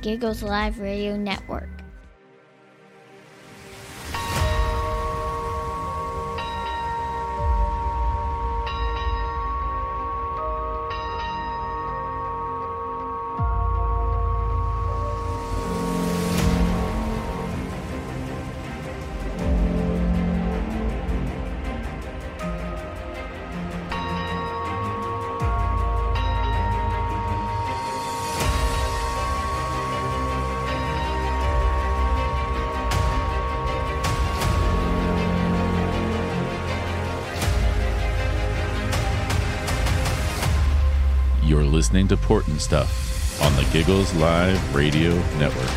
Giggles Live Radio Network. Listening to Port-N-Stuff on the Giggles Live Radio Network.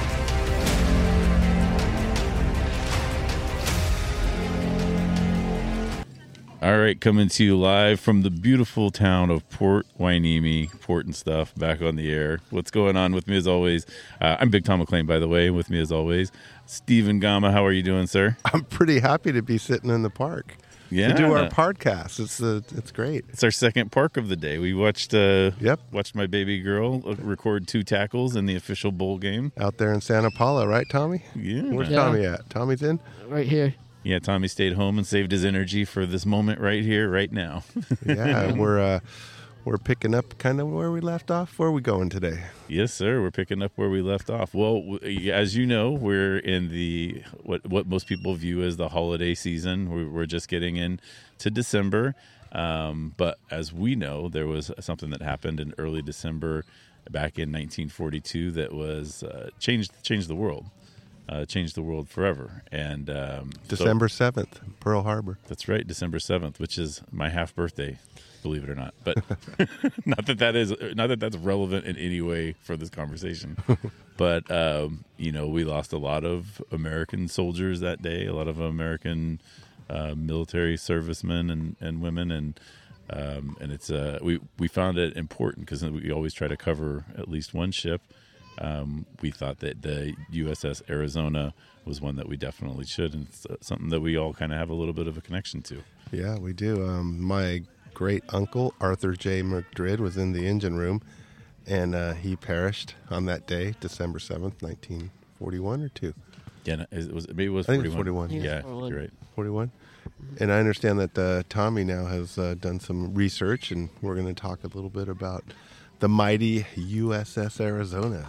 All right, coming to you live from the beautiful town of Port Hueneme, Port-N-Stuff, back on the air. What's going on with me as always? Uh, I'm Big Tom McLean, by the way. With me as always, Stephen Gama. How are you doing, sir? I'm pretty happy to be sitting in the park. Yeah, To do our podcast. It's uh, it's great. It's our second park of the day. We watched uh Yep. watched my baby girl uh, record two tackles in the official bowl game. Out there in Santa Paula, right, Tommy? Yeah. Where's Yeah. Tommy at? Tommy's in? right here. Yeah, Tommy stayed home and saved his energy for this moment right here, right now. Yeah, we're uh, we're picking up kind of where we left off. Where are we going today? yes, sir. We're picking up where we left off. Well, as you know, we're in the what what most people view as the holiday season. We're, just getting in to December, um, but as we know, there was something that happened in early December back in 1942 that was uh, changed changed the world. Uh, changed the world forever, and um, December seventh, Pearl Harbor. That's right, December seventh, which is my half birthday, believe it or not. But not that that is not that that's relevant in any way for this conversation. but um, you know, we lost a lot of American soldiers that day, a lot of American uh, military servicemen and, and women, and um, and it's uh, we we found it important because we always try to cover at least one ship. Um, we thought that the USS Arizona was one that we definitely should, and it's uh, something that we all kind of have a little bit of a connection to. Yeah, we do. Um, my great uncle Arthur J. Madrid was in the engine room, and uh, he perished on that day, December seventh, nineteen forty-one or two. Yeah, no, it was maybe it was I think it's 41. 41. Yeah, 41. you're right. 41. And I understand that uh, Tommy now has uh, done some research, and we're going to talk a little bit about the mighty USS Arizona.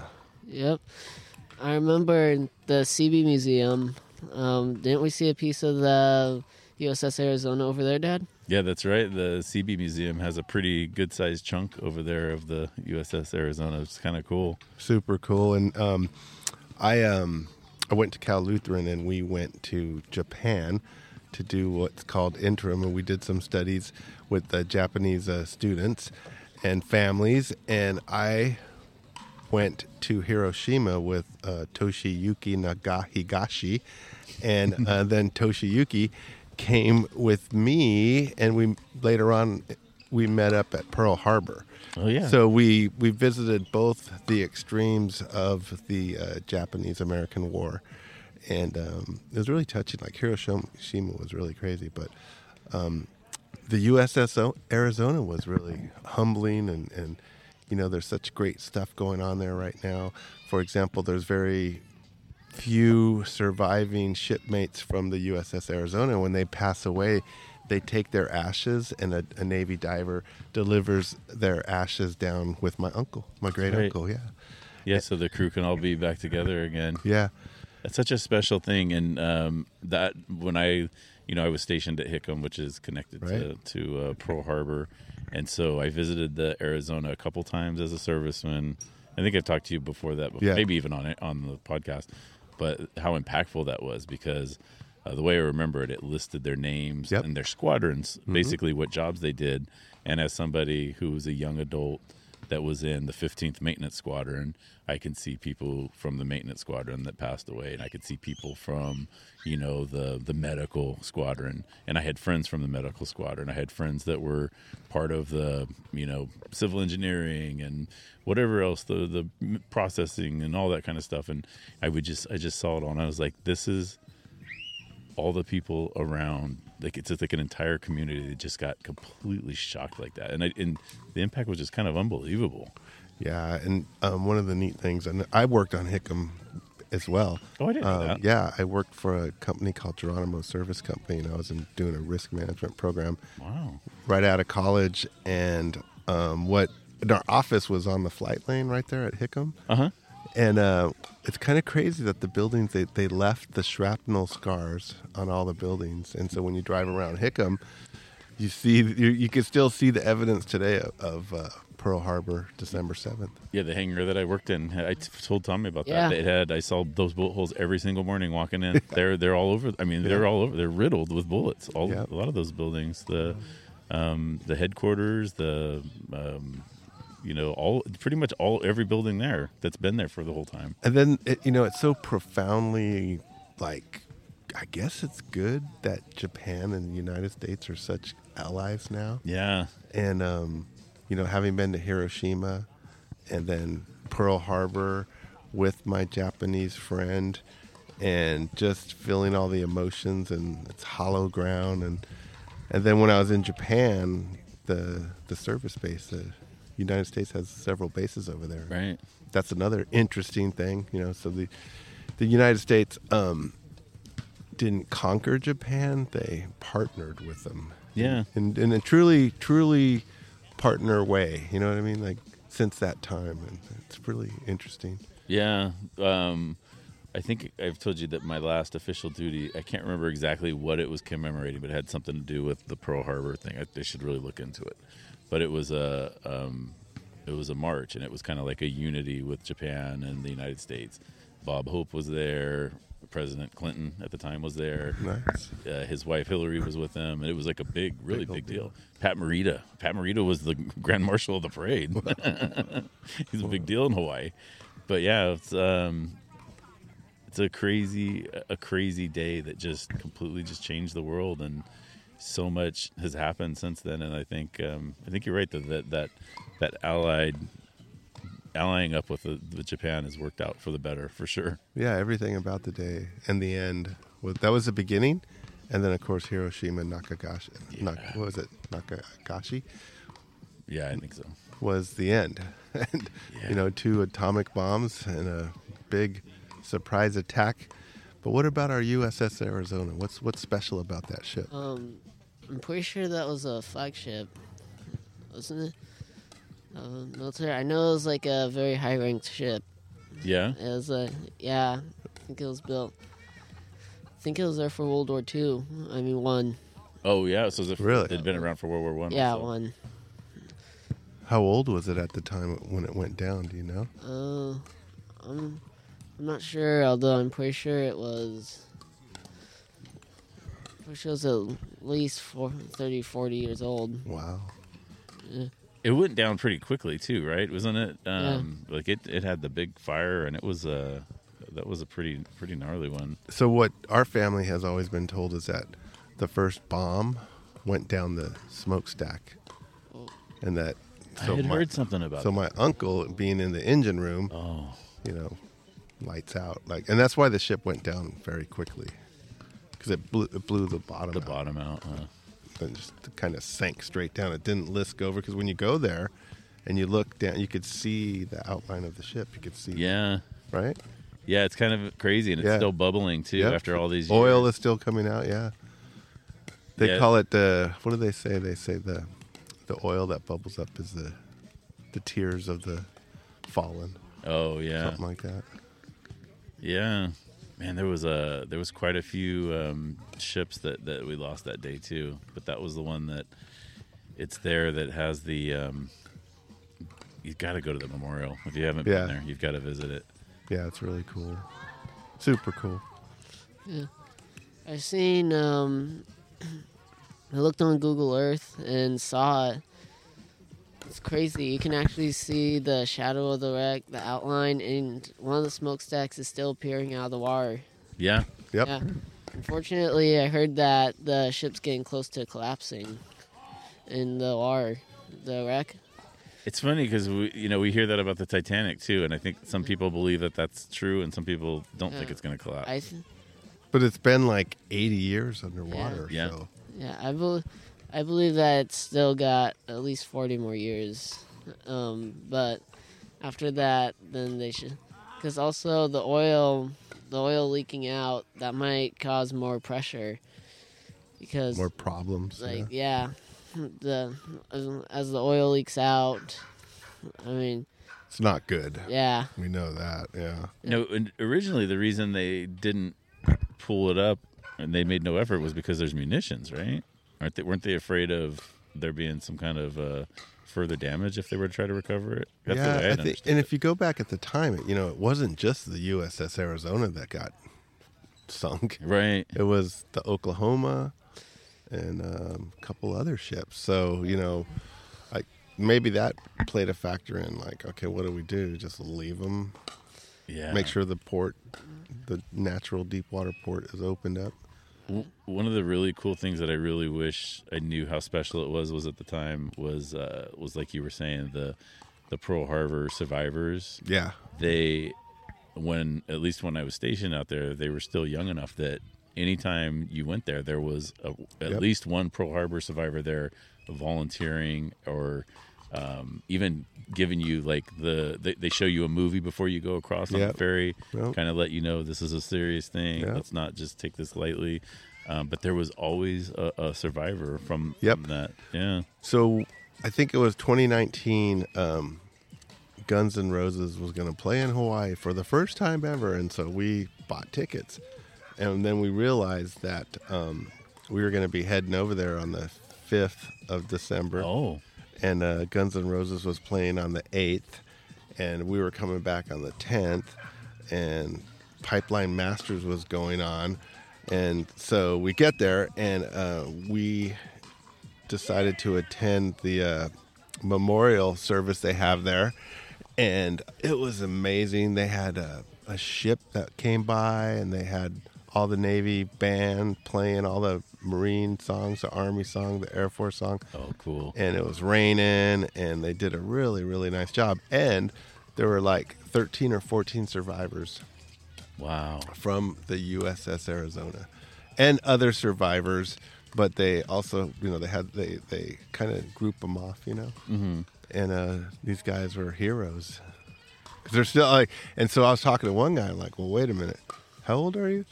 Yep. I remember the Seabee Museum. Um, didn't we see a piece of the USS Arizona over there, Dad? Yeah, that's right. The Seabee Museum has a pretty good sized chunk over there of the USS Arizona. It's kind of cool. Super cool. And um, I um, I went to Cal Lutheran, and we went to Japan to do what's called interim, and we did some studies with the Japanese uh, students and families. And I went to Hiroshima with uh, Toshiyuki Nagahigashi, and uh, then Toshiyuki came with me, and we later on we met up at Pearl Harbor. Oh, yeah. So we we visited both the extremes of the uh, Japanese American War, and um, it was really touching. Like Hiroshima was really crazy, but um, the USS Arizona was really humbling and, and you know there's such great stuff going on there right now. For example there's very few surviving shipmates from the USS Arizona. When they pass away they take their ashes and a, a navy diver delivers their ashes down with my uncle my great Right. uncle yeah. Yeah, so the crew can all be back together again. yeah. It's such a special thing, and um, that when I, you know, I was stationed at Hickam, which is connected to to uh, Pearl Harbor, and so I visited the Arizona a couple times as a serviceman. I think I've talked to you before that, Yeah. maybe even on it on the podcast. But how impactful that was because uh, the way I remember it, it listed their names Yep. and their squadrons, basically what jobs they did. And as somebody who was a young adult that was in the 15th Maintenance Squadron, I can see people from the Maintenance Squadron that passed away, and I could see people from, you know, the the medical squadron. And I had friends from the medical squadron. I had friends that were part of the, you know, civil engineering and whatever else, the the processing and all that kind of stuff. And I would just, I just saw it all, and I was like, this is all the people around like it's like an entire community that just got completely shocked like that and I, and the impact was just kind of unbelievable Yeah, and um, one of the neat things, and I worked on Hickam as well. Oh, I didn't know Um, that. Yeah, I worked for a company called Geronimo Service Company, and I was in, doing a risk management program Wow. right out of college. And um, what and our office was on the flight lane right there at Hickam. Uh huh. And uh, it's kind of crazy that the buildings they, they left the shrapnel scars on all the buildings, and so when you drive around Hickam, you see you, you can still see the evidence today of, of uh, Pearl Harbor, December seventh. Yeah, the hangar that I worked in, I t- told Tommy about Yeah. that. It had I saw those bullet holes every single morning walking in. they're they're all over. I mean, they're all over. They're riddled with bullets. All Yeah. a lot of those buildings, the um, the headquarters, the um, you know, all pretty much all every building there that's been there for the whole time. And then it, you know it's so profoundly like I guess it's good that Japan and the United States are such allies now. Yeah, and um, you know, having been to Hiroshima and then Pearl Harbor with my Japanese friend, and just feeling all the emotions and it's hollow ground, and and then when I was in Japan, the the service base, the United States has several bases over there. right. That's another interesting thing, you know. So the the United States um, didn't conquer Japan; they partnered with them Yeah, And and, a truly, truly partner way. You know what I mean? Like since that time, and it's really interesting. yeah. Um, I think I've told you that my last official duty. I can't remember exactly what it was commemorating, but it had something to do with the Pearl Harbor thing. I, I should really look into it. But it was a um, it was a march, and it was kind of like a unity with Japan and the United States. Bob Hope was there. President Clinton at the time was there. Nice. Uh, his wife Hillary was with them, and it was like a big, really Big big, old deal. Pat Morita, Pat Morita was the grand marshal of the parade. He's a big deal in Hawaii. But yeah, it's um, it's a crazy, a crazy day that just completely just changed the world, and so much has happened since then. And I think, um, I think you're right that that that, that allied allying up with the, with Japan has worked out for the better for sure. Yeah, everything about the day and the end was that was the beginning, and then of course Hiroshima and Nakagashi. Nak, what was it? Nakagashi Yeah, I think so. was the end, and Yeah. you know two atomic bombs and a big surprise attack. But what about our USS Arizona? What's what's special about that ship? Um, I'm pretty sure that was a flagship, wasn't it? Uh, military. I know it was like a very high ranked ship. Yeah. It was a yeah. I think it was built. I think it was there for World War Two. I mean one. Oh yeah, so as if Really? they'd been around for World War One. Yeah, also. one. How old was it at the time when it went down? Do you know? Uh, I'm I'm not sure. Although I'm pretty sure it was. Pretty sure it was at least four, 30, 40 years old. Wow. It went down pretty quickly too, right? Wasn't it? Um, Like it, it had the big fire, and it was a that was a pretty pretty gnarly one. So what our family has always been told is that the first bomb went down the smokestack, Oh. and that I had my, heard something about. so that. my uncle being in the engine room, oh, you know, lights out like, and that's why the ship went down very quickly because it blew it blew the bottom the out. bottom out. Huh? And just kind of sank straight down. It didn't lisk over because when you go there and you look down, you could see the outline of the ship. You could see, Yeah, right? yeah. It's kind of crazy, and it's Yeah. still bubbling too Yep. after all these Years. Oil is still coming out. Yeah, they Yeah. call it the. What do they say? They say the the oil that bubbles up is the the tears of the fallen, oh yeah, something like that. yeah. Man, there was a there was quite a few um, ships that that we lost that day too, but that was the one that it's there that has the. Um, you've got to go to the memorial if you haven't Yeah. been there. You've got to visit it. Yeah, it's really cool, super cool. Yeah. I seen um I looked on Google Earth and saw it. It's crazy. You can actually see the shadow of the wreck, the outline, and one of the smokestacks is still peering out of the water. Yeah, Yep. Yeah. Unfortunately, I heard that the ship's getting close to collapsing in the water. The wreck. It's funny because we, you know, we hear that about the Titanic too, and I think some mm-hmm. people believe that that's true, and some people don't think it's going to collapse. I th- But it's been like 80 years underwater. Yeah. So Yeah, I believe I believe that it's still got at least forty more years. Um, but after that, then they should. Because also the oil, the oil leaking out, that might cause more pressure. Because More problems. like yeah. yeah, the as, as the oil leaks out, I mean, It's not good. yeah, We know that. Yeah. No, and originally the reason they didn't pull it up and they made no effort was because there's munitions, right? Aren't they? Weren't they afraid of there being some kind of uh, further damage if they were to try to recover it? That's yeah, I I think, and it. if you go back at the time, you know, it wasn't just the USS Arizona that got sunk. right. It was the Oklahoma and um, a couple other ships. So you know, like maybe that played a factor in like, okay, what do we do? Just leave them? Yeah. Make sure the port, the natural deep water port, is opened up. One of the really cool things that I really wish I knew how special it was was at the time was uh, was like you were saying the the Pearl Harbor survivors. Yeah, They when at least when I was stationed out there, they were still young enough that anytime you went there, there was a, at Yep. least one Pearl Harbor survivor there volunteering or um, even giving you like the they, they show you a movie before you go across on the ferry, Yep. kind of let you know this is a serious thing. Yep. Let's not just take this lightly. Um, but there was always a, a survivor from, Yep. from that. Yeah. So I think it was 2019. Um, Guns N' Roses was going to play in Hawaii for the first time ever, and so we bought tickets. And then we realized that um, we were going to be heading over there on the 5th of December, Oh, and uh, Guns N' Roses was playing on the 8th, and we were coming back on the 10th, and Pipeline Masters was going on. And so we get there, and uh, we decided to attend the uh, memorial service they have there, and it was amazing. They had a, a ship that came by, and they had all the Navy band playing all the Marine songs, the Army song, the Air Force song, oh, cool. and it was raining, and they did a really, really nice job. And there were like 13 or 14 survivors Wow. from the USS Arizona and other survivors, but they also, you know, they had they they kind of group them off, you know, mm-hmm. and uh, these guys were heroes. Cause They're still like, and so I was talking to one guy, I'm like, well, wait a minute, how old are you?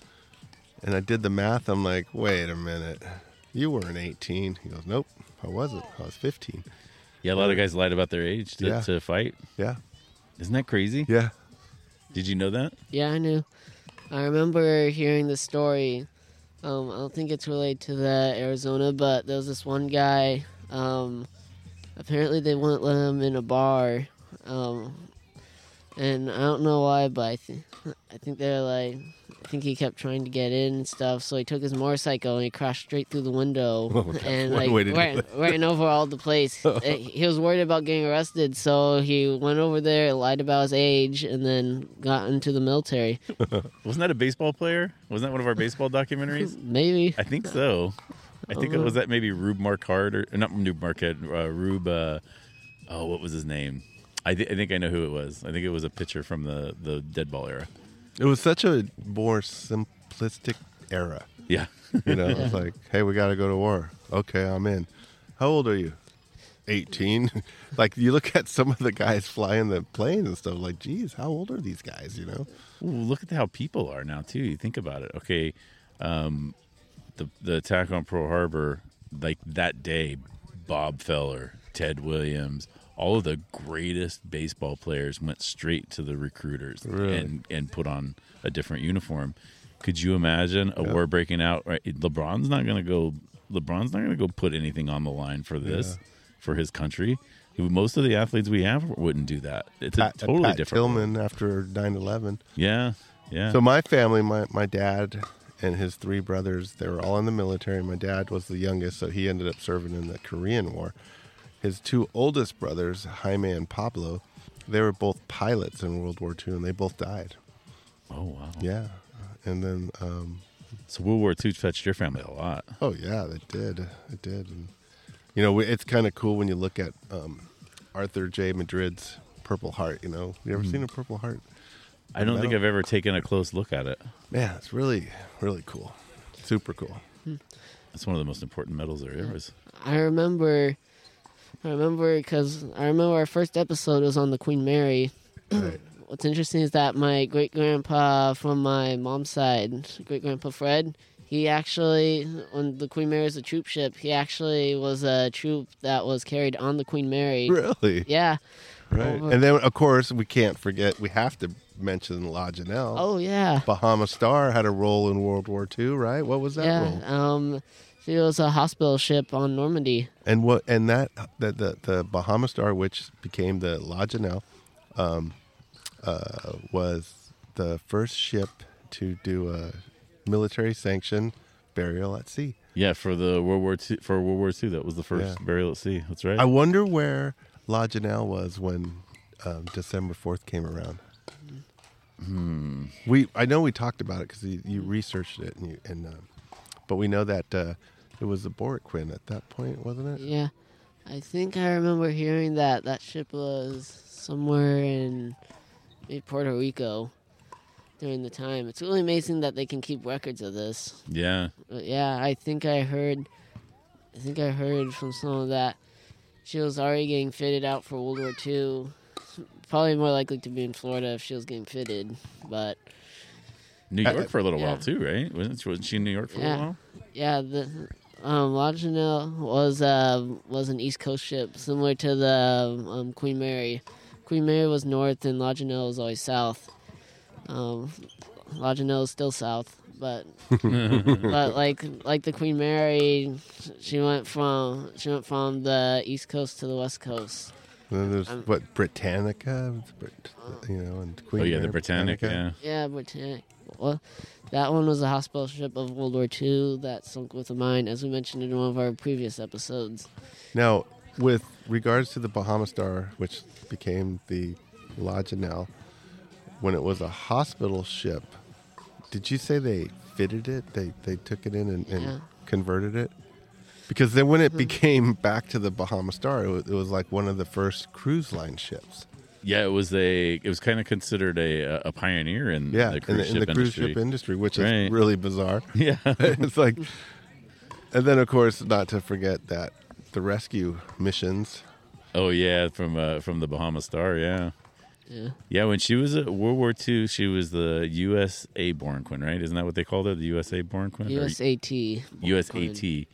And I did the math. I'm like, wait a minute, you weren't 18. He goes, nope, I wasn't. I was 15. Yeah, a lot of guys lied about their age to, Yeah. to fight. Yeah, Isn't that crazy? yeah, Did you know that? yeah, I knew. I remember hearing the story. Um, I don't think it's related to the Arizona, but there was this one guy. Um, apparently, they wouldn't let him in a bar, um, and I don't know why, but I think I think they're like, I think he kept trying to get in and stuff. So he took his motorcycle and he crashed straight through the window Oh, and like way to do ran, ran over all the place. He was worried about getting arrested, so he went over there, lied about his age, and then got into the military. Wasn't that a baseball player? Wasn't that one of our baseball documentaries? Maybe. I think so. I think it was that maybe Rube Marquardt or not Rube Marquette, uh, Rube. Uh, oh, what was his name? I, th- I think I know who it was. I think it was a pitcher from the the dead ball era. it was such a more simplistic era. Yeah, You know, it's like, hey, we got to go to war. Okay, I'm in. How old are you? 18. like, you look at some of the guys flying the planes and stuff, like, geez, how old are these guys, you know? Ooh, look at how people are now too. You think about it. Okay, um, the the attack on Pearl Harbor, like that day, Bob Feller, Ted Williams, all of the greatest baseball players went straight to the recruiters Really? and and put on a different uniform. Could you imagine a war breaking out? Right, LeBron's not going to go. LeBron's not going to go put anything on the line for this for his country. Most of the athletes we have wouldn't do that. It's a totally Pat different. world. Tillman after 9 11. Yeah, yeah. So, my family, my, my dad and his three brothers, they were all in the military. My dad was the youngest, so he ended up serving in the Korean War. His two oldest brothers, Jaime and Pablo, they were both pilots in World War II, and they both died. oh wow. Yeah. And then um, So World War II touched your family a lot. Oh yeah, it did. It did. And, you know, it's kind of cool when you look at um, Arthur J. Madrid's Purple Heart. You know, you ever seen a Purple Heart? I don't think I've ever taken a close look at it. Man, it's really, really cool. Super cool. It's one of the most important medals there is. I remember I remember because I remember our first episode was on the Queen Mary. Right. What's interesting is that my great grandpa from my mom's side, great grandpa Fred, he actually, when the Queen Mary was a troop ship, he actually was a troop that was carried on the Queen Mary. Really? Yeah. Right. Over- And then, of course, we can't forget, we have to mention La Janelle. Oh yeah. Bahama Star had a role in World War II, right? What was that yeah. role? Um, she was a hospital ship on Normandy. And what? And that the the, the Bahama Star, which became the La Janelle, um, uh, was the first ship to do a military sanctioned burial at sea. Yeah, for the World War II, for World War II, that was the first Yeah. burial at sea. That's right. I wonder where La Janelle was when um, December fourth came around. hmm. We I know we talked about it because you, you researched it, and you, and um, but we know that uh, it was the Borinquen at that point, wasn't it? Yeah. I think I remember hearing that that ship was somewhere in Puerto Rico during the time. It's really amazing that they can keep records of this. Yeah. But yeah, I think I heard I think I heard from someone that she was already getting fitted out for World War II. Probably more likely to be in Florida if she was getting fitted, but New Uh, York for a little yeah. while too, right? Wasn't she, wasn't she in New York for a Yeah. little while? Yeah, the um, La Janelle was uh, was an East Coast ship, similar to the um, Queen Mary. Queen Mary was north, and La Janelle was always south. Um, La Janelle is still south, but but like like the Queen Mary, she went from she went from the East Coast to the West Coast. And then there's Um, what Britannica, Brit- you know, and Queen oh yeah, the Britannica, Britannic. Yeah. Yeah, Britannic. Well, that one was a hospital ship of World War II that sunk with a mine, as we mentioned in one of our previous episodes. Now, with regards to the Bahama Star, which became the La Janelle, when it was a hospital ship, did you say they fitted it? They they took it in and, and converted it? Because then when it Mhm. became back to the Bahama Star, it was, it was like one of the first cruise line ships. Yeah, it was a. It was kind of considered a a pioneer in Yeah, the in cruise the, ship in the cruise industry. ship industry, which Right. is really bizarre. Yeah. it's like, and then of course, not to forget that the rescue missions. oh yeah, from uh, from the Bahama Star. Yeah. Yeah. Yeah, when she was at World War II, she was the USA Borinquen, right? Isn't that what they called her? The USA Borinquen? Or USAT. USAT.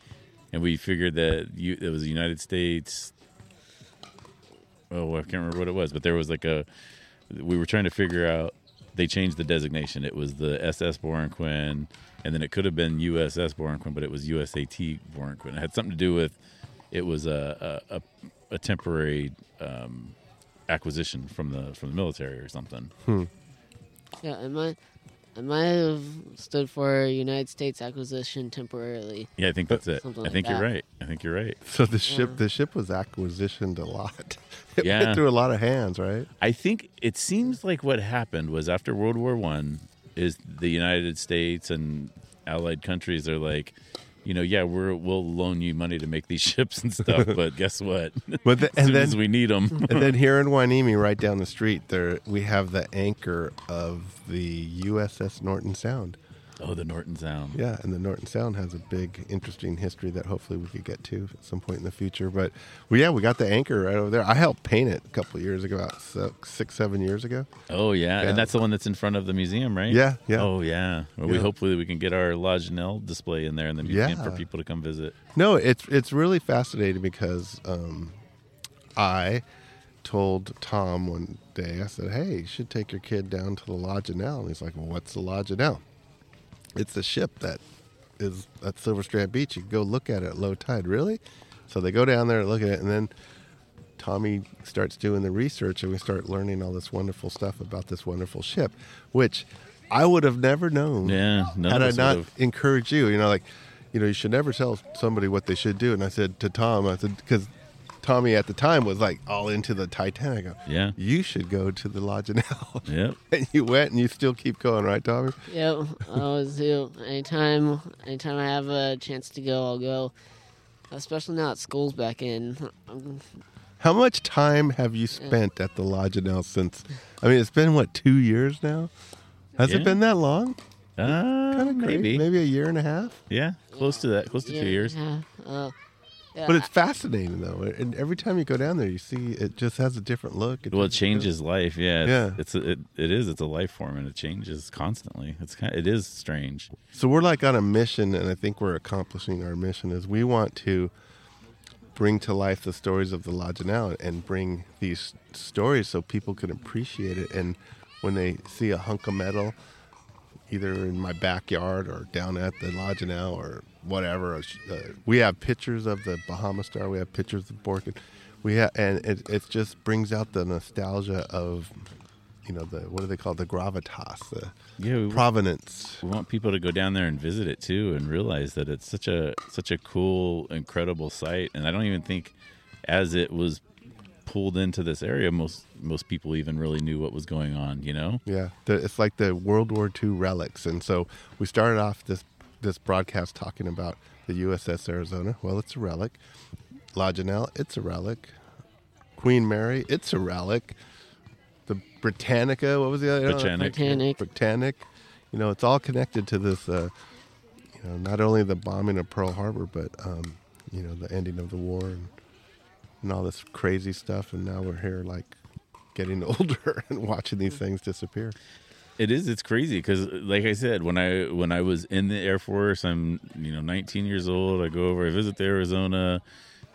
And we figured that you, it was the United States. Oh, I can't remember what it was, but there was like a. We were trying to figure out. They changed the designation. It was the SS Borinquen, and then it could have been USS Borinquen, but it was USAT Borinquen. It had something to do with. It was a a, a, a temporary um, acquisition from the from the military or something. Yeah, it might, it might have stood for United States acquisition temporarily. Yeah, I think that's it. Something I like think you're right. I think you're right. So the ship, Yeah. the ship was acquisitioned a lot. It Yeah. went through a lot of hands, right? I think it seems like what happened was after World War One, is the United States and allied countries are like, you know, yeah, we're we'll loan you money to make these ships and stuff, but guess what? But the, and then we need them, and then here in Hueneme, right down the street, there we have the anchor of the USS Norton Sound. Oh, the Norton Sound. Yeah, and the Norton Sound has a big, interesting history that hopefully we could get to at some point in the future. But well, yeah, we got the anchor right over there. I helped paint it a couple of years ago, about six, seven years ago. Oh yeah. Yeah. and that's the one that's in front of the museum, right? Yeah, yeah. Oh yeah. Well, we hopefully we can get our La Janelle display in there in the museum Yeah. for people to come visit. No, it's it's really fascinating because um, I told Tom one day, I said, "Hey, you should take your kid down to the La Janelle." And he's like, "Well, what's the La Janelle?" It's a ship that is at Silver Strand Beach. You can go look at it at low tide. Really? So they go down there and look at it, and then Tommy starts doing the research, and we start learning all this wonderful stuff about this wonderful ship, which I would have never known Yeah. Had I not would've- encouraged you, you know, like, you know, you should never tell somebody what they should do. And I said to Tom, I said, because Tommy at the time was like all into the Titanic. Go, Yeah. you should go to the La Janelle. Yep. and you went and you still keep going, right, Tommy? Yep, I always do. Anytime, anytime I have a chance to go, I'll go. Especially now that school's back in. Um, How much time have you spent at the La Janelle since? I mean, it's been, what, two years now? Has Yeah. it been that long? Uh, Kind of maybe. Maybe a year and a half? Yeah. Close to that. Close to year two years. half. But it's fascinating though, and every time you go down there, you see it just has a different look. Well, it just- changes life. Yeah, it's, Yeah. It's a, it, it is. It's a life form, and it changes constantly. It's kind. Of, It is strange. So we're like on a mission, and I think we're accomplishing our mission. Is we want to bring to life the stories of the La Janelle and bring these stories so people can appreciate it. And when they see a hunk of metal, either in my backyard or down at the La Janelle or whatever, uh, we have pictures of the Bahama Star. We have pictures of Borkin. We have, and it, it just brings out the nostalgia of, you know, the what do they call the gravitas, the Yeah, we, provenance. we want people to go down there and visit it too, and realize that it's such a such a cool, incredible site. And I don't even think, as it was pulled into this area, most most people even really knew what was going on. You know. Yeah, the, it's like the World War II relics, and so we started off this this broadcast talking about the USS Arizona. Well, it's a relic. La Janelle, it's a relic. Queen Mary, it's a relic. The Britannica, what was the other? Britannic. Britannic. Britannic. You know, it's all connected to this. Uh, you know, not only the bombing of Pearl Harbor, but um, you know, the ending of the war and, and all this crazy stuff. And now we're here, like getting older and watching these things disappear. It is. It's crazy because, uh, like I said, when I when I was in the Air Force, I'm you know 19 years old. I go over, I visit the Arizona,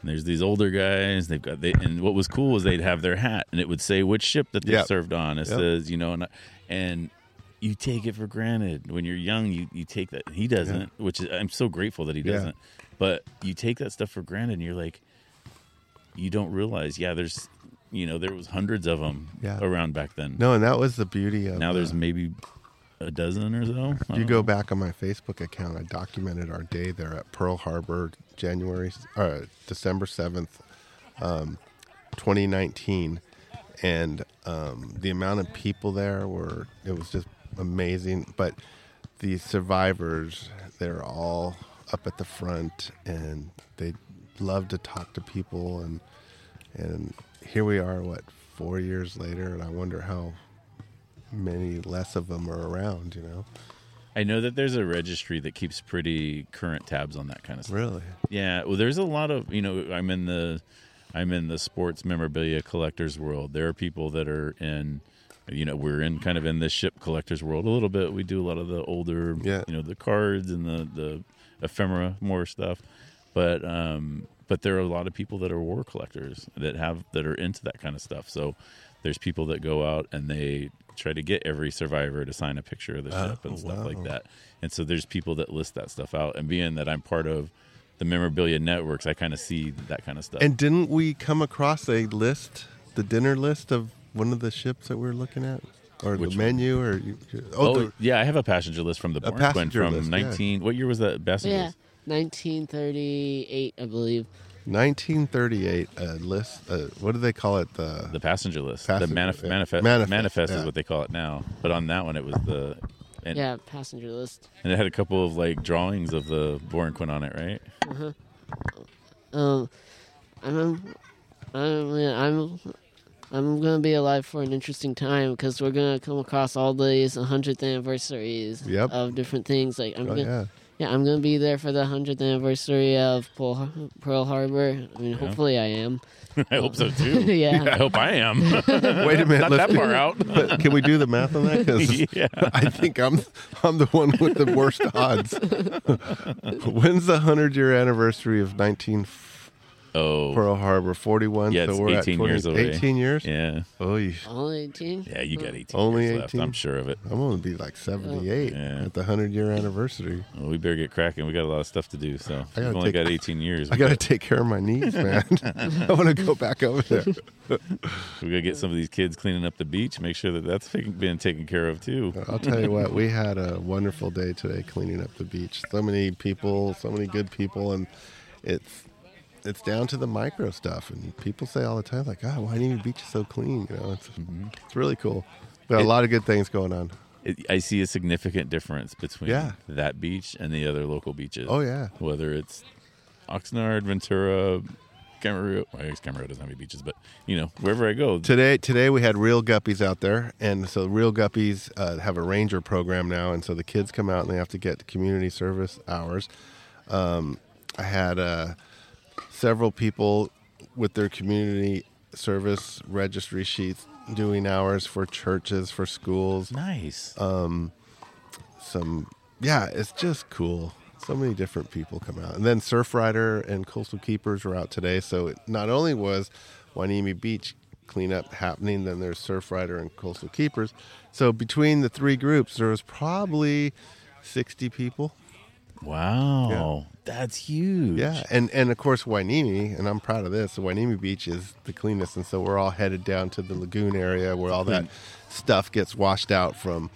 and there's these older guys. They've got they, and what was cool was they'd have their hat, and it would say which ship that they Yep. served on. It Yep. says you know, and, and you take it for granted when you're young. You you take that. He doesn't, which is, I'm so grateful that he doesn't. But you take that stuff for granted, and you're like, you don't realize. Yeah, there's. You know, there was hundreds of them Yeah. around back then. No, and that was the beauty of Now there's uh, maybe a dozen or so. I you go back on my Facebook account. I documented our day there at Pearl Harbor, January, uh, December seventh, um, 2019, and um, the amount of people there were it was just amazing. But the survivors, they're all up at the front, and they love to talk to people, and and here we are, what four years later, and I wonder how many less of them are around. You know. I know that there's a registry that keeps pretty current tabs on that kind of stuff. Really? Yeah, well, there's a lot of you know. I'm in the I'm in the sports memorabilia collectors world. There are people that are in, you know, we're in kind of in this ship collectors world a little bit. We do a lot of the older, Yeah. you know, the cards and the the ephemera more stuff, but um, but there are a lot of people that are war collectors that have that are into that kind of stuff. So there's people that go out and they try to get every survivor to sign a picture of the Oh, ship and stuff oh, wow. like that. And so there's people that list that stuff out. And being that I'm part of the memorabilia networks, I kind of see that kind of stuff. And didn't we come across a list, the dinner list of one of the ships that we are looking at, or Which the one? menu, or you, oh, oh, the- yeah, I have a passenger list from the Borinquen passenger from list, yeah. 19. What year was that passenger Yeah, list? 1938, I believe. 1938 a list. Uh, what do they call it? The, The passenger list. Passenger, the manif- yeah. manifest. Manifest, Manifest, yeah. is what they call it now. But on that one, it was the. And, yeah, passenger list. and it had a couple of like drawings of the Borinquen on it, right? Uh huh. Um, I'm, I'm, I'm, I'm gonna be alive for an interesting time because we're gonna come across all these 100th anniversaries Yep. of different things. Like I'm oh gonna, yeah, yeah, I'm gonna be there for the 100th anniversary of Pearl, Harbor. I mean, hopefully I am. I hope so too. Yeah. I hope I am. wait a minute. Not let's- that far out. But can we do the math on that? 'Cause yeah. I think I'm I'm the one with the worst odds. When's the hundred year anniversary of 19 Oh. Pearl Harbor? 41. Yeah, so it's we're 18 at years away. 18 years. Yeah. Oh, you- Only 18. Yeah, you got 18 Only years left. 18? I'm sure of it. I'm gonna be like 78 Yeah. at the 100 year anniversary. Well, we better get cracking. We got a lot of stuff to do. So I gotta we've only take- got 18 years. I got to got, take care of my knees, man. I want to go back over there. we got to get some of these kids cleaning up the beach. Make sure that that's being taken care of too. I'll tell you what, we had a wonderful day today cleaning up the beach. So many people, so many good people, and it's it's down to the micro stuff. And people say all the time, like, "Ah, why do your beach so clean?" You know, it's it's really cool. Got It- a lot of good things going on. It, I see a significant difference between Yeah. that beach and the other local beaches. Oh yeah, Whether it's Oxnard, Ventura, Camarillo. Well, I guess Camarillo doesn't have any beaches, but you know, wherever I go, Today, today we had real guppies out there, and so real guppies uh, have a ranger program now, and so the kids come out and they have to get community service hours. Um, I had uh, several people with their community service registry sheets doing hours for churches, for schools. Nice. Um, some, yeah, it's just cool. So many different people come out. And then Surfrider and Coastal Keepers were out today. So it not only was Hueneme Beach cleanup happening, then there's Surfrider and Coastal Keepers. So between the three groups, there was probably 60 people. Wow. That's huge. Yeah, and and of course Hueneme, and I'm proud of this. Hueneme Beach is the cleanest, and so we're all headed down to the lagoon area where all that stuff gets washed out from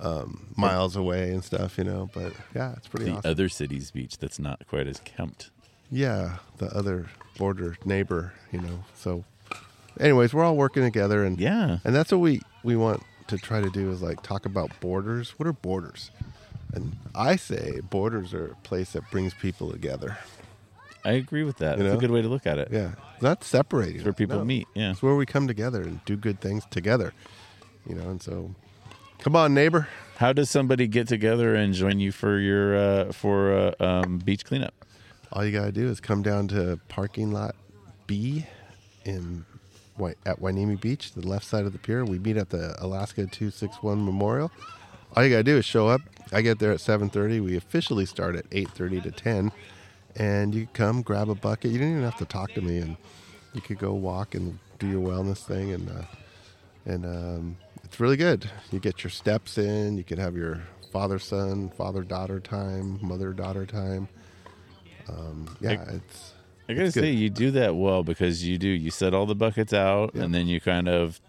um, miles away and stuff, you know. But yeah, it's pretty The awesome. other city's beach that's not quite as kempt. yeah, the other border neighbor, you know. So, anyways, we're all working together, and Yeah. and that's what we we want to try to do is like talk about borders. What are borders? And I say borders are a place that brings people together. I agree with that. You That's know? a good way to look at it. Yeah, not separating. It's where people No. meet. Yeah. It's where we come together and do good things together. You know, and so come on, neighbor. How does somebody get together and join you for your uh, for uh, um, beach cleanup? All you gotta do is come down to parking lot B in at Hueneme Beach, the left side of the pier. We meet at the Alaska Two Six One Memorial. All you gotta do is show up. I get there at seven thirty. We officially start at eight thirty to ten, and you come grab a bucket. You don't even have to talk to me, and you could go walk and do your wellness thing, and uh, and um, it's really good. You get your steps in. You could have your father son, father daughter time, mother daughter time. Um, yeah, I- it's I gotta It's say, you do that well because you do. You set all the buckets out, Yeah. and then you kind of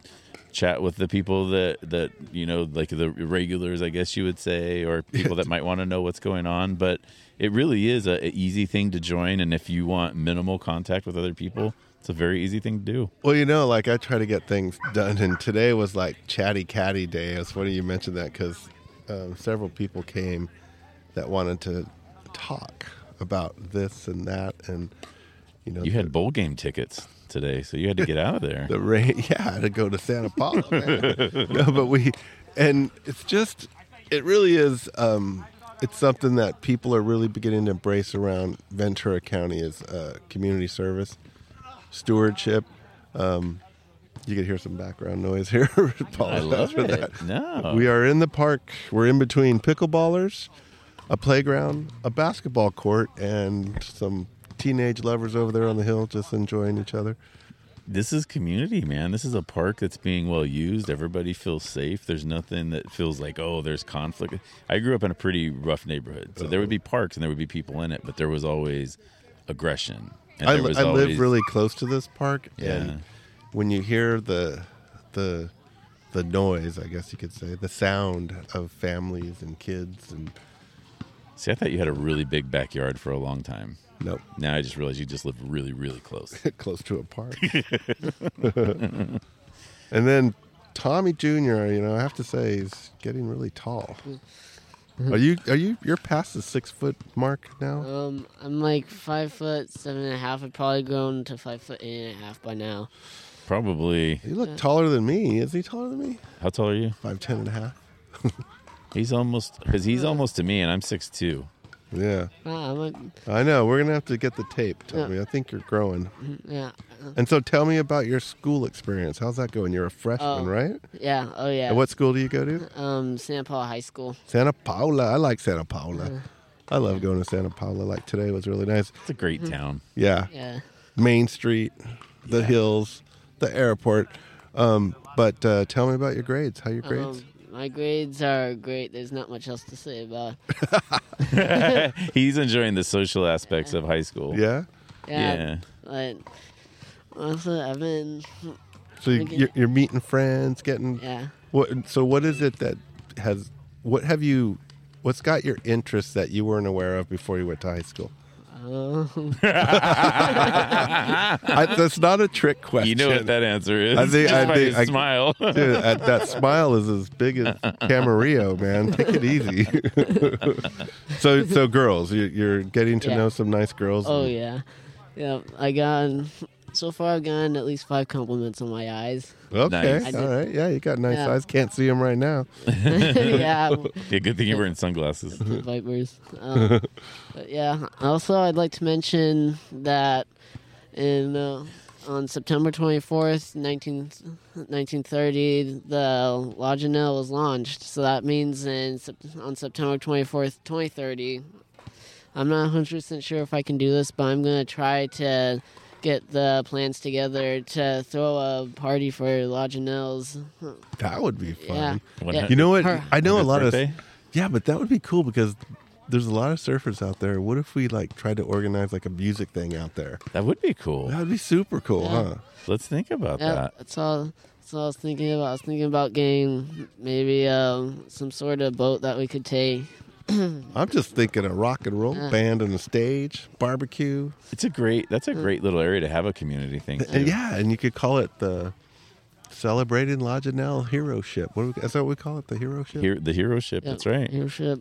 chat with the people that that you know, like the regulars, I guess you would say, or people that might want to know what's going on. But it really is a, a easy thing to join, and if you want minimal contact with other people, it's a very easy thing to do. well, you know, like I try to get things done, and today was like chatty catty day. It's funny you mentioned that because um, several people came that wanted to talk about this and that, and you know, You had bowl game tickets today, so you had to get out of there. the rain. Yeah, I had to go to Santa Paula. no, but we, and it's just, it really is. Um, it's something that people are really beginning to embrace around Ventura County as uh, community service, stewardship. Um, you could hear some background noise here. Apologize for it. that. No, We are in the park. We're in between pickleballers, a playground, a basketball court, and some teenage lovers over there on the hill just enjoying each other. this is community, man. This is a park that's being well used. Everybody feels safe. There's nothing that feels like, oh, there's conflict. I grew up in a pretty rough neighborhood, so there would be parks and there would be people in it, but there was always aggression. And I, there was I always, live really close to this park, Yeah. and when you hear the the the noise, I guess you could say, the sound of families and kids, and See, I thought you had a really big backyard for a long time. Nope, Now I just realized you just live really, really close. close to a park. and then Tommy Jr., you know, I have to say, he's getting really tall. Are you? Are you? You're past the six foot mark now. Um, I'm like five foot seven and a half. I've probably grown to five foot eight and a half by now. Probably. You look taller than me. Is he taller than me? How tall are you? Five ten and a half. He's almost because he's almost to me, and I'm six two. Yeah, Ah, I'm like, I know. We're gonna have to get the tape, Tommy. I think you're growing. yeah, And so, tell me about your school experience. How's that going? You're a freshman, Oh. right? yeah, oh yeah. And what school do you go to? Um, Santa Paula High School. Santa Paula. I like Santa Paula. Uh-huh. I love going to Santa Paula. Like today was really nice. It's a great town. Yeah, Yeah. Main Street, the hills, the airport. Um, but uh, tell me about your grades. How your grades? Um, my grades are great. There's not much else to say about. he's enjoying the social aspects of high school. yeah. Yeah. But also, I've been So you, Okay. you're, you're meeting friends, getting yeah. what? So what is it that has? What have you? What's got your interest that you weren't aware of before you went to high school? Um, I, that's not a trick question. You know what that answer is. I think- just I by think- his I- smile. Dude, that, that smile is as big as Camarillo, man. Take it easy. so, so girls, you, you're getting to Yeah. know some nice girls. oh yeah, yeah. I got so far. I've gotten at least five compliments on my eyes. Okay, Nice. I all did- right. Yeah, you got nice Yeah. eyes. Can't see them right now. yeah, yeah, good thing you're wearing sunglasses. vipers. Um, but yeah. Also, I'd like to mention that And uh, on September 24th, 19, 1930, the La Janelle was launched. So that means in, Sep- on September 24th, 2030, I'm not 100% sure if I can do this, but I'm going to try to get the plans together to throw a party for La Janelle's. That would be fun. Yeah. Yeah. You know what? Her- I know a lot birthday? of yeah, but that would be cool because there's a lot of surfers out there. What if we like tried to organize like a music thing out there? That would be cool. That would be super cool, Yeah. huh? Let's think about Yeah, that. that's all. That's all I was thinking about. I was thinking about getting maybe um, some sort of boat that we could take. I'm just thinking a rock and roll uh. band on the stage, barbecue, It's a great. That's a mm. great little area to have a community thing. Too. and yeah, and you could call it the celebrating La Janelle Hero Ship. What do we, is that what we call it? The Hero Ship. Here, the hero ship. Yep, That's right. Hero ship.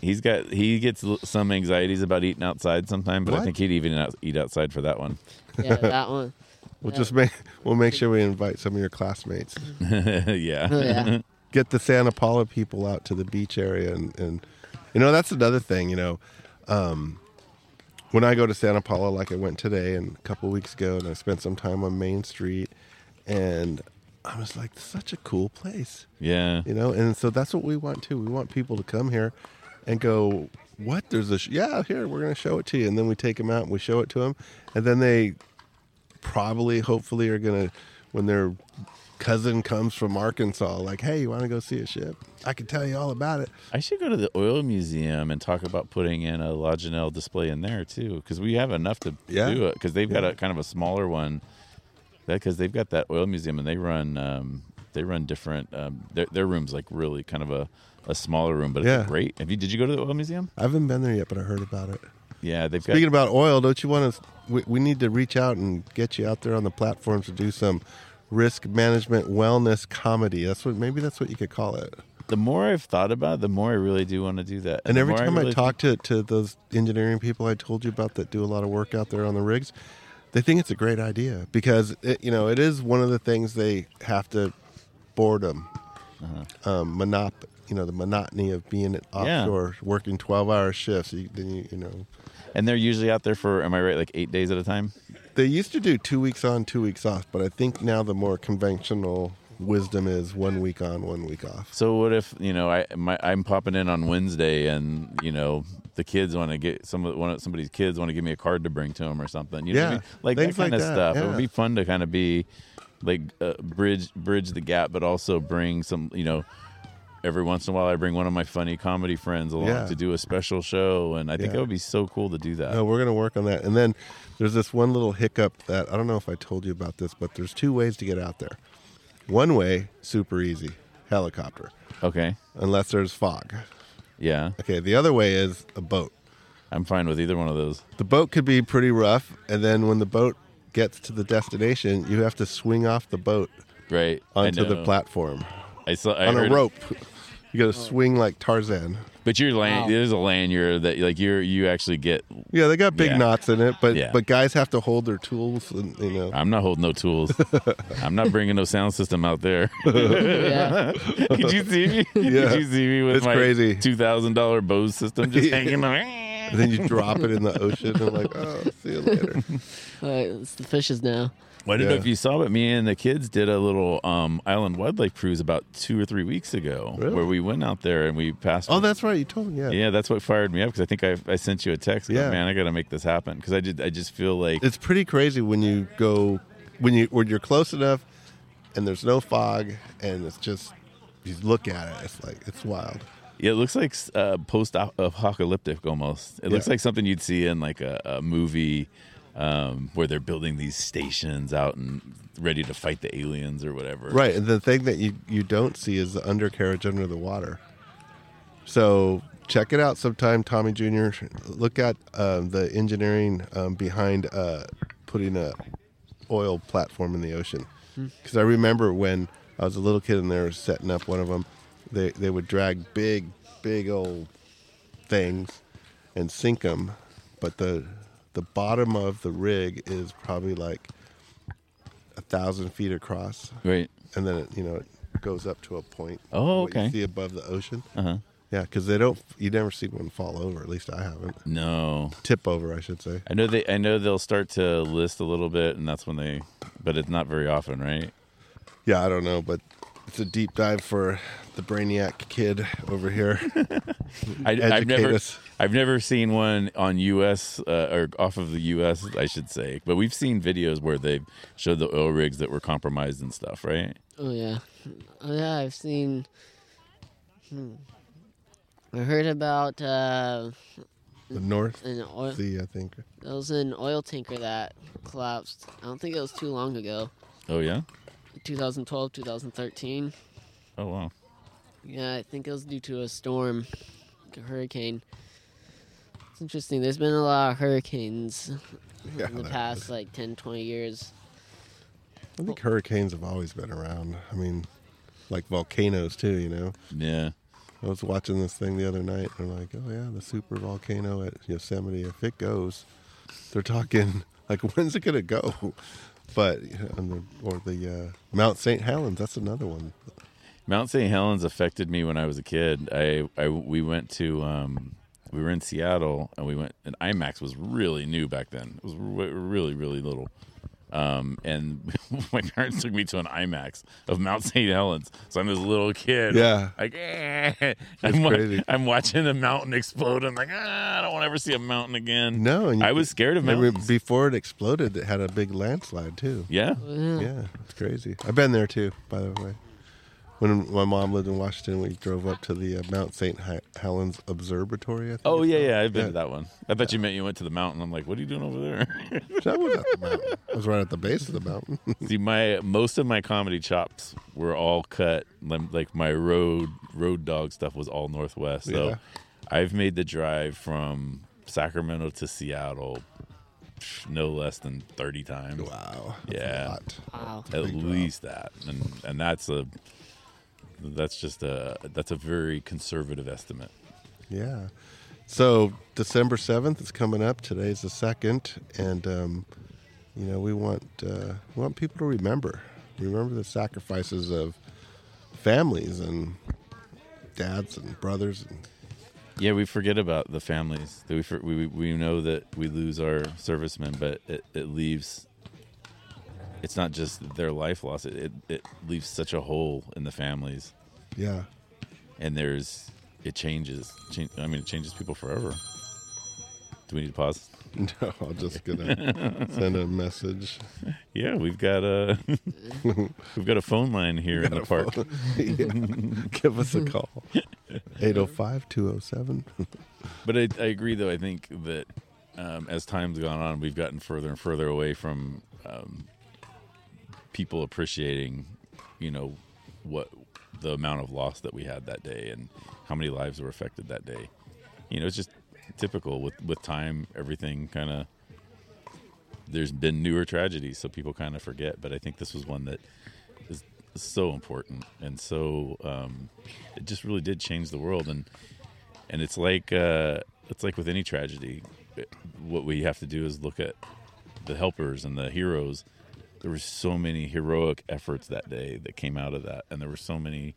He's got. He gets l- some anxieties about eating outside sometime, but I What? think he'd even out, eat outside for that one. Yeah, that one. We'll Yeah. just make we'll make sure we invite some of your classmates. yeah. Oh, yeah. Get the Santa Paula people out to the beach area, and, and you know that's another thing. You know, um, when I go to Santa Paula, like I went today and a couple weeks ago, and I spent some time on Main Street, and I was like, such a cool place. yeah. you know and so that's what we want too we want people to come here and go what there's a sh- yeah here we're going to show it to you and then we take them out and we show it to them and then they probably hopefully are going to when their cousin comes from arkansas like hey you want to go see a ship i can tell you all about it I should go to the oil museum and talk about putting in a La display in there too, because we have enough to Yeah. do it. Because they've got a kind of a smaller one. That because they've got that oil museum and they run um, they run different. Um, their their room's like really kind of a, a smaller room, but it's Yeah. great. Have you? Did you go to the oil museum? i haven't been there yet but i heard about it Yeah, they've speaking got. about oil don't you want to we, we need to reach out and get you out there on the platforms to do some risk management wellness comedy that's what maybe that's what you could call it the more I've thought about, it, the more I really do want to do that. And the every time I, really talk to, to those engineering people I told you about that do a lot of work out there on the rigs, they think it's a great idea because it, you know it is one of the things they have to boredom, Uh-huh. um, monop, you know the monotony of being Yeah. offshore working twelve hour shifts. You, then you you know and they're usually out there for. Am I right? Like eight days at a time. they used to do two weeks on, two weeks off, but I think now the more conventional wisdom is one week on, one week off. So what if you know I my, I'm popping in on Wednesday and you know the kids want to get some one of somebody's kids want to give me a card to bring to them or something. You know, what I Yeah, mean? like that kind like of that, stuff. It would be fun to kind of be like uh, bridge bridge the gap, but also bring some you know. Every once in a while, I bring one of my funny comedy friends along Yeah. to do a special show, and I think Yeah. that would be so cool to do that. No, we're going to work on that. And then there's this one little hiccup that I don't know if I told you about this, but there's two ways to get out there. One way, super easy, helicopter, Okay, unless there's fog. yeah, Okay, the other way is a boat. I'm fine with either one of those. The boat could be pretty rough, and then when the boat gets to the destination, you have to swing off the boat Right onto the platform I saw I on a rope. You got to swing like Tarzan. but you're land. Wow. There's a lanyard that like you're you actually get Yeah, they got big Yeah. knots in it, but Yeah. but guys have to hold their tools, and you know. I'm not holding no tools. I'm not bringing no sound system out there. yeah. Could you see me? Yeah. Could you see me with It's my crazy. two thousand dollar Bose system just Yeah. hanging on? And then you drop it in the ocean, and like, oh, see you later. All right, it's the fishes now. Well, I don't know if you saw, but me and the kids did a little um, island wildlife cruise about two or three weeks ago, Really? where we went out there and we passed. Oh, that's right. You told me. Yeah. yeah, that's what fired me up because I think I, I sent you a text. going, Yeah. man, I got to make this happen because I did. I just feel like It's pretty crazy when you go when you when you're close enough, and there's no fog, and it's just you look at it. It's like it's wild. Yeah, it looks like uh, post-apocalyptic almost. It looks like something you'd see in like a, a movie um, where they're building these stations out and ready to fight the aliens or whatever. Right. And the thing that you you don't see is the undercarriage under the water. So check it out sometime, Tommy Jr. Look at um, the engineering um, behind uh, putting a oil platform in the ocean. Because I remember when I was a little kid and they were setting up one of them, they they would drag big, big old things and sink them, but the the bottom of the rig is probably like a thousand feet across Right. and then it you know it goes up to a point Oh, okay. see above the ocean Uh huh. Yeah, because they don't. You never see one fall over. At least I haven't. No, Tip over, I should say. I know they. I know they'll start to list a little bit, and that's when they. But it's not very often, right? Yeah, I don't know, but it's a deep dive for the brainiac kid over here. I, I've never. us. I've never seen one on U.S. Uh, or off of the U.S. I should say, but we've seen videos where they've showed the oil rigs that were compromised and stuff, right? Oh yeah, oh yeah. I've seen. Hmm. I heard about uh, The North an oil. Sea, I think. There was an oil tanker that collapsed. I don't think it was too long ago. Oh yeah. 2012, 2013. Oh wow. Yeah, I think it was due to a storm, like a hurricane. It's interesting. There's been a lot of hurricanes Yeah, in the past is. like 10, 20 years. I think hurricanes have always been around. I mean, like volcanoes too. You know. Yeah. I was watching this thing the other night. and I'm like, oh yeah, the super volcano at Yosemite. If it goes, they're talking like, when's it gonna go? But the, or the uh, Mount St. Helens. That's another one. Mount St. Helens affected me when I was a kid. I, I we went to um, we were in Seattle and we went and IMAX was really new back then. It was re- really really little. Um, and my parents took me to an IMAX of Mount St. Helens. So I'm this little kid. Yeah. Like, eh. I'm, wa- I'm watching a mountain explode. I'm like, ah, I don't want to ever see a mountain again. No, and I was scared of mountains. before it exploded, it had a big landslide too. yeah. Yeah. Yeah, it's crazy. I've been there too, by the way. When my mom lived in Washington, we drove up to the uh, Mount St. Hi- Helens Observatory. I think Oh yeah, called. yeah. I've been Yeah. to that one. I thought you meant you went to the mountain. I'm like, what are you doing over there? That was at the mountain. I was right at the base of the mountain. See, my most of my comedy chops were all cut. Like like my road road dog stuff was all Northwest. So Yeah. I've made the drive from Sacramento to Seattle no less than thirty times. wow. Yeah. Wow. At Big drop. least that, and and that's a that's just a that's a very conservative estimate. Yeah. So December seventh is coming up. Today's the second, and um, you know we want uh, we want people to remember remember the sacrifices of families and dads and brothers. And, Yeah, we forget about the families. We, we we know that we lose our servicemen, but it, it leaves. It's not just their life loss; it, it it leaves such a hole in the families, yeah. and there's it changes. Change, I mean, it changes people forever. Do we need to pause? No, I'm just gonna send a message. Yeah, we've got a we've got a phone line here in the park. Yeah. Give us a call. 805 207. But I, I agree, though. I think that um, as time's gone on, we've gotten further and further away from um, people appreciating, you know, what the amount of loss that we had that day and how many lives were affected that day. You know, it's just typical with with time. Everything kind of there's been newer tragedies, so people kind of forget. But I think this was one that is so important and so um, it just really did change the world and and it's like uh, it's like with any tragedy what we have to do is look at the helpers and the heroes there were so many heroic efforts that day that came out of that and there were so many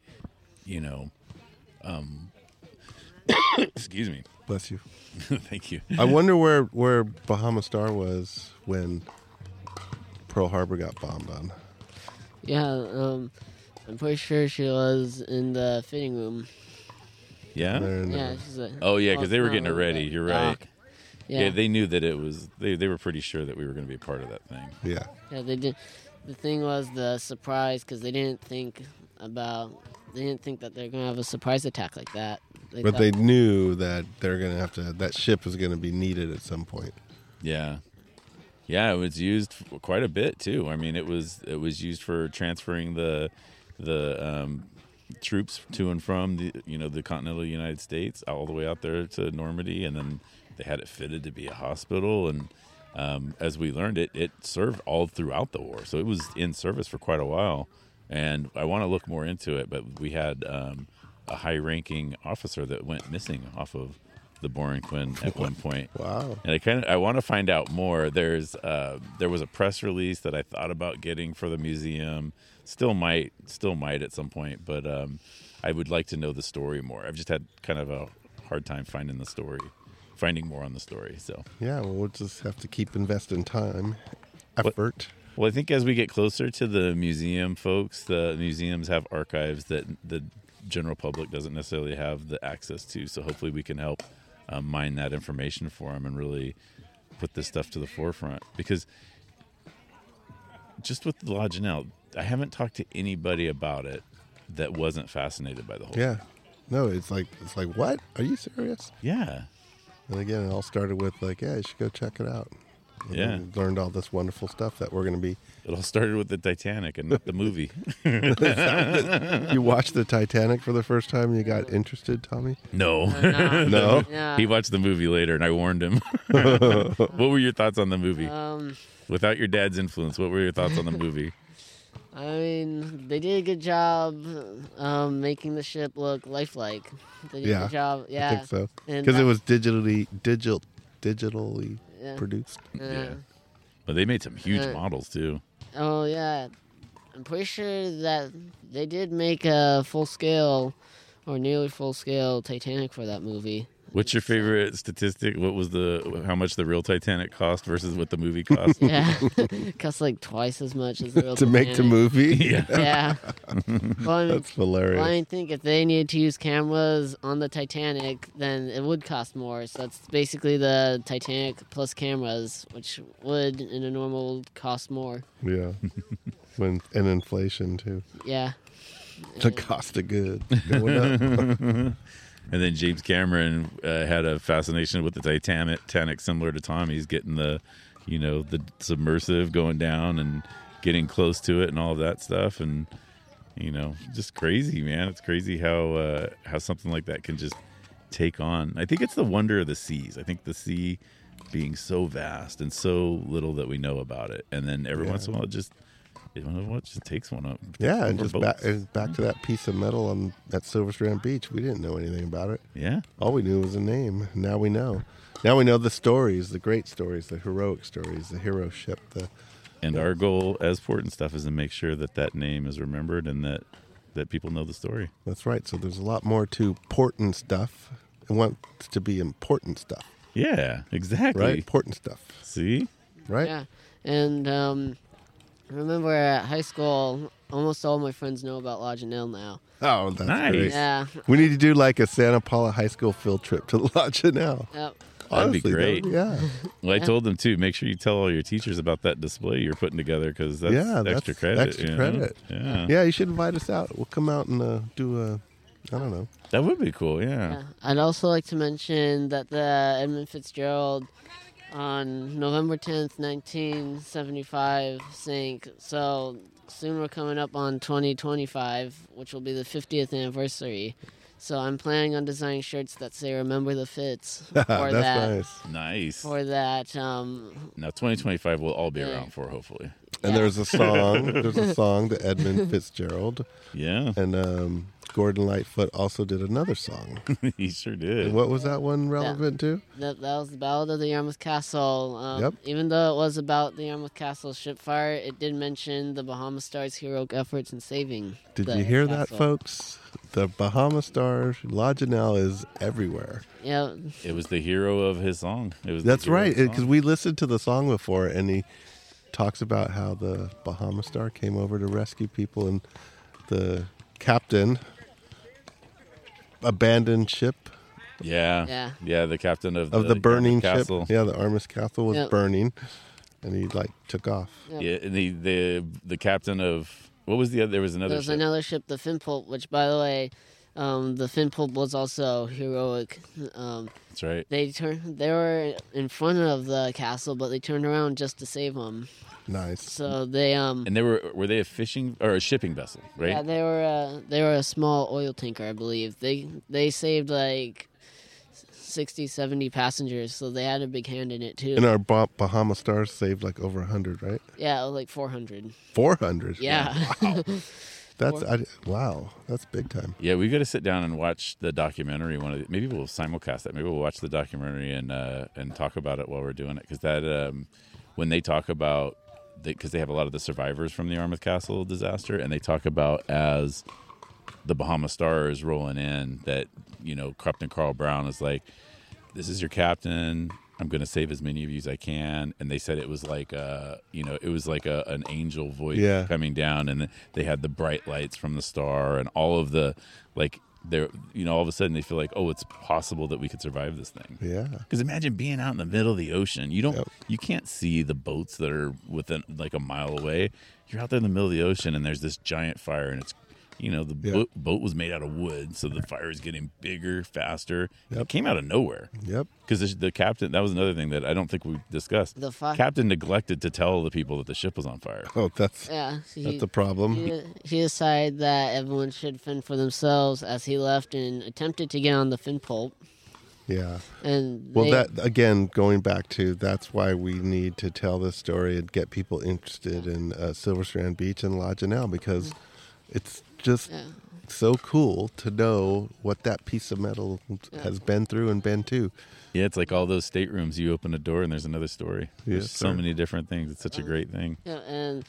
you know um, excuse me Bless you. thank you I wonder where, where Bahama Star was when Pearl Harbor got bombed on. Yeah, um, I'm pretty sure she was in the fitting room. yeah There in the- Yeah, she's a, oh yeah because they were getting it ready you're right dock. Yeah. Yeah, they knew that it was they, they were pretty sure that we were going to be a part of that thing yeah. yeah, they did. The thing was the surprise because they didn't think about. They didn't think that they're gonna have a surprise attack like that. They But thought- they knew that they're going to have to, that ship was going to be needed at some point. Yeah, yeah, it was used quite a bit too. I mean, it was it was used for transferring the the um, troops to and from the you know the continental United States all the way out there to Normandy, and then they had it fitted to be a hospital. And um, as we learned, it it served all throughout the war, so it was in service for quite a while. And I want to look more into it, but we had um, a high-ranking officer that went missing off of the Borinquen at one point. Wow. And I kind of I want to find out more. There's uh, there was a press release that I thought about getting for the museum. Still might, still might at some point, but um, I would like to know the story more. I've just had kind of a hard time finding the story, finding more on the story. So, Yeah, well, we'll just have to keep investing time, effort. well, I think as we get closer to the museum, folks, the museums have archives that the general public doesn't necessarily have the access to. So hopefully, we can help um, mine that information for them and really put this stuff to the forefront because just with La Janelle, I haven't talked to anybody about it that wasn't fascinated by the whole. Yeah. No, it's like it's like what? Are you serious? Yeah. And again, it all started with like, yeah, you should go check it out. And Yeah. learned all this wonderful stuff that we're going to be. It all started with the Titanic and the movie. You watched the Titanic for the first time and you got interested, Tommy? no. No. No. Yeah. he watched the movie later and I warned him. what were your thoughts on the movie? Um, Without your dad's influence, what were your thoughts on the movie? I mean, they did a good job um, making the ship look lifelike. They did a Yeah, good job. Yeah. I think so. Because it was digitally digital digitally Yeah. produced. Uh, Yeah. But they made some huge Uh, models too. Oh yeah, I'm pretty sure that they did make a full scale or nearly full scale Titanic for that movie. What's your favorite statistic? What was the how much the real Titanic cost versus what the movie cost? Yeah, costs like twice as much as the real To make the movie? yeah. Yeah. well, I mean, That's hilarious. well, I think if they needed to use cameras on the Titanic, then it would cost more. So that's basically the Titanic plus cameras, which would in a normal cost more. Yeah. when and inflation too. Yeah. The cost of goods going up. And then James Cameron uh, had a fascination with the Titanic, Titanic, similar to Tommy's, getting the, you know, the submersive going down and getting close to it and all of that stuff, and you know, just crazy, man. It's crazy how uh, how something like that can just take on. I think it's the wonder of the seas. I think the sea being so vast and so little that we know about it, and then every Yeah. once in a while, it just you know what, just takes one up. yeah, and just back, and back to that piece of metal on that Silver Strand Beach. We didn't know anything about it. yeah. All we knew was a name. Now we know. Now we know the stories, the great stories, the heroic stories, the hero ship, the And our goal as Port-N-Stuff is to make sure that that name is remembered and that that people know the story. That's right. So there's a lot more to important stuff. It wants to be important stuff, Yeah, exactly. right? Important stuff, See, right? Yeah, and um, I remember at high school, almost all my friends know about La Janelle now. Oh, that's Nice. great. Yeah, We need to do like a Santa Paula High School field trip to La Janelle. yep. That'd be Honestly, that great. would- yeah, well, I Yeah. told them too. Make sure you tell all your teachers about that display you're putting together because that's Yeah, that's extra credit. extra you know? credit. Yeah. yeah. You should invite us out. We'll come out and uh, do a. I don't know. that would be cool. Yeah. Yeah. I'd also like to mention that the Edmund Fitzgerald on November 10th, 1975 sank. So soon we're coming up on 2025, which will be the 50th anniversary. So I'm planning on designing shirts that say "Remember the Fits" for that's that. nice. Nice. For that, um, Now 2025 will all be Yeah. around for hopefully. And Yeah. there's a song. there's a song to Edmund Fitzgerald, Yeah, and um, Gordon Lightfoot also did another song. he sure did. And what was that one relevant to? That, that was the Ballad of the Yarmouth Castle. Um, Yep. Even though it was about the Yarmouth Castle ship fire, it did mention the Bahama Stars' heroic efforts in saving. Did the you hear that, folks? The Bahama Star La Janelle is everywhere. Yeah, It was the hero of his song. It was. That's right, because we listened to the song before, and he talks about how the Bahama Star came over to rescue people, and the captain abandoned ship Yeah. Yeah. Yeah. The captain of of the, burning Yarmouth ship. Castle. Yeah, the Yarmouth Castle was Yep. burning, and he like took off. yeah. Yeah, and the the the captain of what was the other? There was another. There was ship. another ship, the Finpulp, which, by the way, um, the Finpulp was also heroic. Um, That's right. they turned, they were in front of the castle, but they turned around just to save them. Nice. So they, um, And they were were they a fishing or a shipping vessel, right? yeah, they were, uh, they were a small oil tanker, I believe. They they saved like 60, 70 passengers, so they had a big hand in it too. And our bah- Bahama Stars saved like over hundred, right? yeah, like four hundred. Four hundred. Yeah. That's I, wow. That's big time. Yeah, we got to sit down and watch the documentary. One of the, maybe we'll simulcast that. Maybe we'll watch the documentary and uh, and talk about it while we're doing it because that um, when they talk about because they, have a lot of the survivors from the Yarmouth Castle disaster and they talk about as the Bahama Star is rolling in that you know Captain Carl Brown is like, this is your captain. I'm going to save as many of you as I can. And they said it was like a, you know, it was like a, an angel voice Yeah. coming down, and they had the bright lights from the star and all of the like. They're, you know, all of a sudden they feel like, oh, it's possible that we could survive this thing. Yeah. Because imagine being out in the middle of the ocean. You don't, Yep. you can't see the boats that are within like a mile away. You're out there in the middle of the ocean, and there's this giant fire, and it's, you know, the Yeah. boat, boat was made out of wood, so the fire is getting bigger, faster. It came out of nowhere Yep. because the, the captain. That was another thing that I don't think we discussed. The fi- captain neglected to tell the people that the ship was on fire. Oh, that's Yeah, he, that's a problem. he, he decided that everyone should fend for themselves as he left and attempted to get on the Finpulp. Yeah. And Well, they- that again, going back to that's why we need to tell this story and get people interested in uh, Silver Strand Beach and La Janelle because it's just Yeah. so cool to know what that piece of metal has been through and been to. Yeah, it's like all those staterooms. You open a door and there's another story. There's Yes, so sir. many different things. It's such a great thing. Yeah, and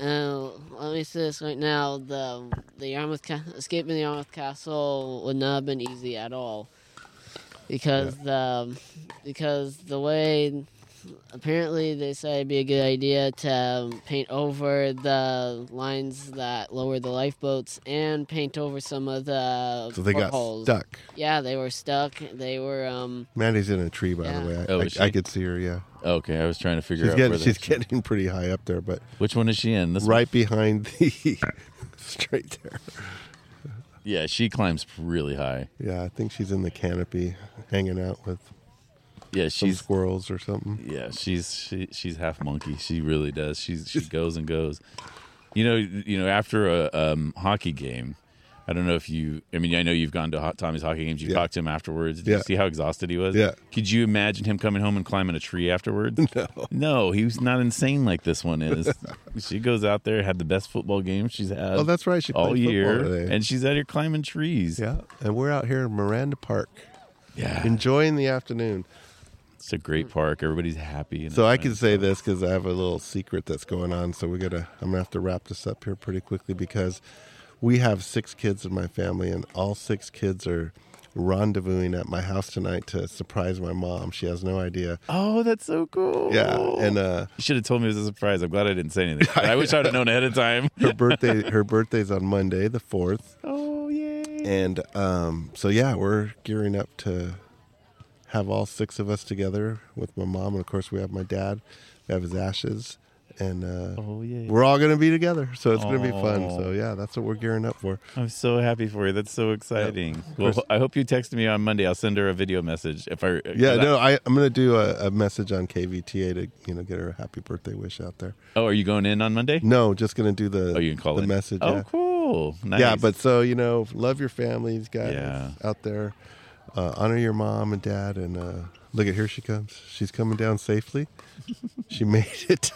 uh, let me say this right now: the the Yarmouth ca- escaping the Yarmouth Castle would not have been easy at all, because the because the way apparently they say it'd be a good idea to um, paint over the lines that lower the lifeboats and paint over some of the So they got portholes. stuck. Yeah, they were stuck. They were um Maddie's in a tree, by Yeah. the way. I, Oh, I. I could see her. Yeah, Okay, I was trying to figure she's out getting where she's getting pretty high up there, but which one is she in. This one? right behind the straight there. Yeah, she climbs really high. Yeah, I think she's in the canopy, hanging out with Yeah, some she's squirrels or something. yeah, she's she, she's half monkey. She really does. She's she goes and goes. You know, you know, after a um, hockey game, I don't know if you. I mean, I know you've gone to Hot Tommy's hockey games. You Yeah. talked to him afterwards. Did Yeah. you see how exhausted he was? Yeah. Could you imagine him coming home and climbing a tree afterwards? No. No, he's not insane like this one is. she goes out there, had the best football game she's had. Oh, that's right. She all year, and she's out here climbing trees. yeah, and we're out here in Miranda Park, yeah. enjoying the afternoon. It's a great park. Everybody's happy. and So I can nice. say this because I have a little secret that's going on. So we gotta. I'm gonna have to wrap this up here pretty quickly because we have six kids in my family, and all six kids are rendezvousing at my house tonight to surprise my mom. She has no idea. Oh, that's so cool. Yeah, and uh, you should have told me it was a surprise. I'm glad I didn't say anything. I wish I'd have known ahead of time. her birthday her birthday's on Monday, the fourth, Oh, yay. and um, so yeah, we're gearing up to have all six of us together with my mom, and of course we have my dad. We have his ashes, and uh, Oh, yay. we're all going to be together. So it's going to be fun. So yeah, that's what we're gearing up for. I'm so happy for you. That's so exciting. Well, course. I hope you text me on Monday. I'll send her a video message. If I Yeah, no, I, I'm going to do a, a message on KVTA to you know get her a happy birthday wish out there. Oh, are you going in on Monday? No, just going to do the Oh, you can call the in. message. Oh, yeah. cool. Nice. Yeah, but so you know, love your families, guys Yeah. out there. Uh, honor your mom and dad, and uh, look at here she comes. She's coming down safely. she made it.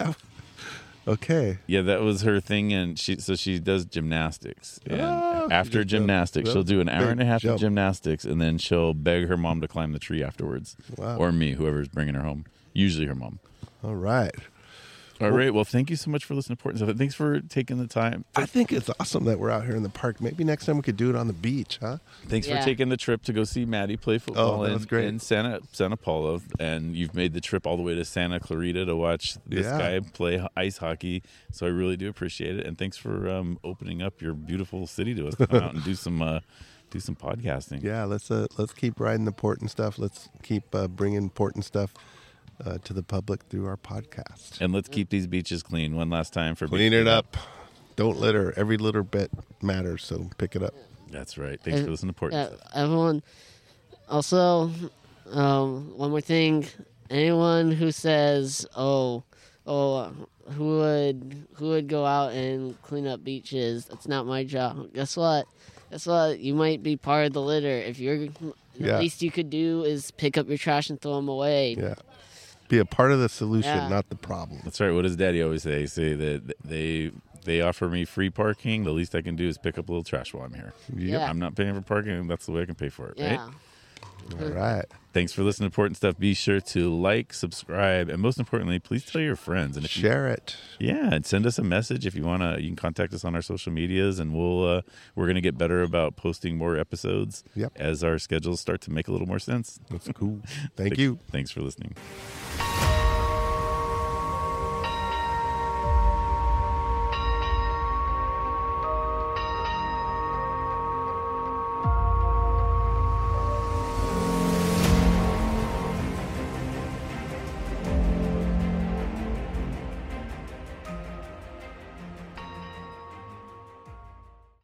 okay. Yeah, that was her thing, and she so she does gymnastics. And Ah, after just gymnastics, jumped. she'll do an hour and a half jump. of gymnastics, and then she'll beg her mom to climb the tree afterwards, Wow. or me, whoever's bringing her home. Usually her mom. All right. All right. Well, thank you so much for listening to important stuff. Thanks for taking the time. I think it's awesome that we're out here in the park. Maybe next time we could do it on the beach, huh? Thanks Yeah. for taking the trip to go see Maddie play football Oh, that in, great. in Santa Santa Paula, and you've made the trip all the way to Santa Clarita to watch this Yeah. guy play ice hockey. So I really do appreciate it, and thanks for um, opening up your beautiful city to us. Come out and do some uh, do some podcasting. Yeah. Let's uh, let's keep riding the important stuff. Let's keep uh, bringing important stuff uh, to the public through our podcast. And let's keep these beaches clean. One last time for Clean it up. Don't litter. Every little bit matters. So pick it up. That's right. Thanks And- for listening to important Yeah, stuff. everyone. Also, um, one more thing. Anyone who says, "Oh, oh, who would who would go out and clean up beaches? That's not my job." Guess what? Guess what? You might be part of the litter. If you're, Yeah. the least you could do is pick up your trash and throw them away. Yeah. Be a part of the solution, Yeah. not the problem. That's right. What does Daddy always say? Say that they they offer me free parking. The least I can do is pick up a little trash while I'm here. Yeah. I'm not paying for parking. That's the way I can pay for it, right? Yeah. All right. Thanks for listening to Important Stuff. Be sure to like, subscribe, and most importantly, please tell your friends. And if you, Share it. yeah, and send us a message if you want to. You can contact us on our social medias, and we'll uh, we're gonna get better about posting more episodes Yep. as our schedules start to make a little more sense. That's cool. Thank you. Thanks for listening.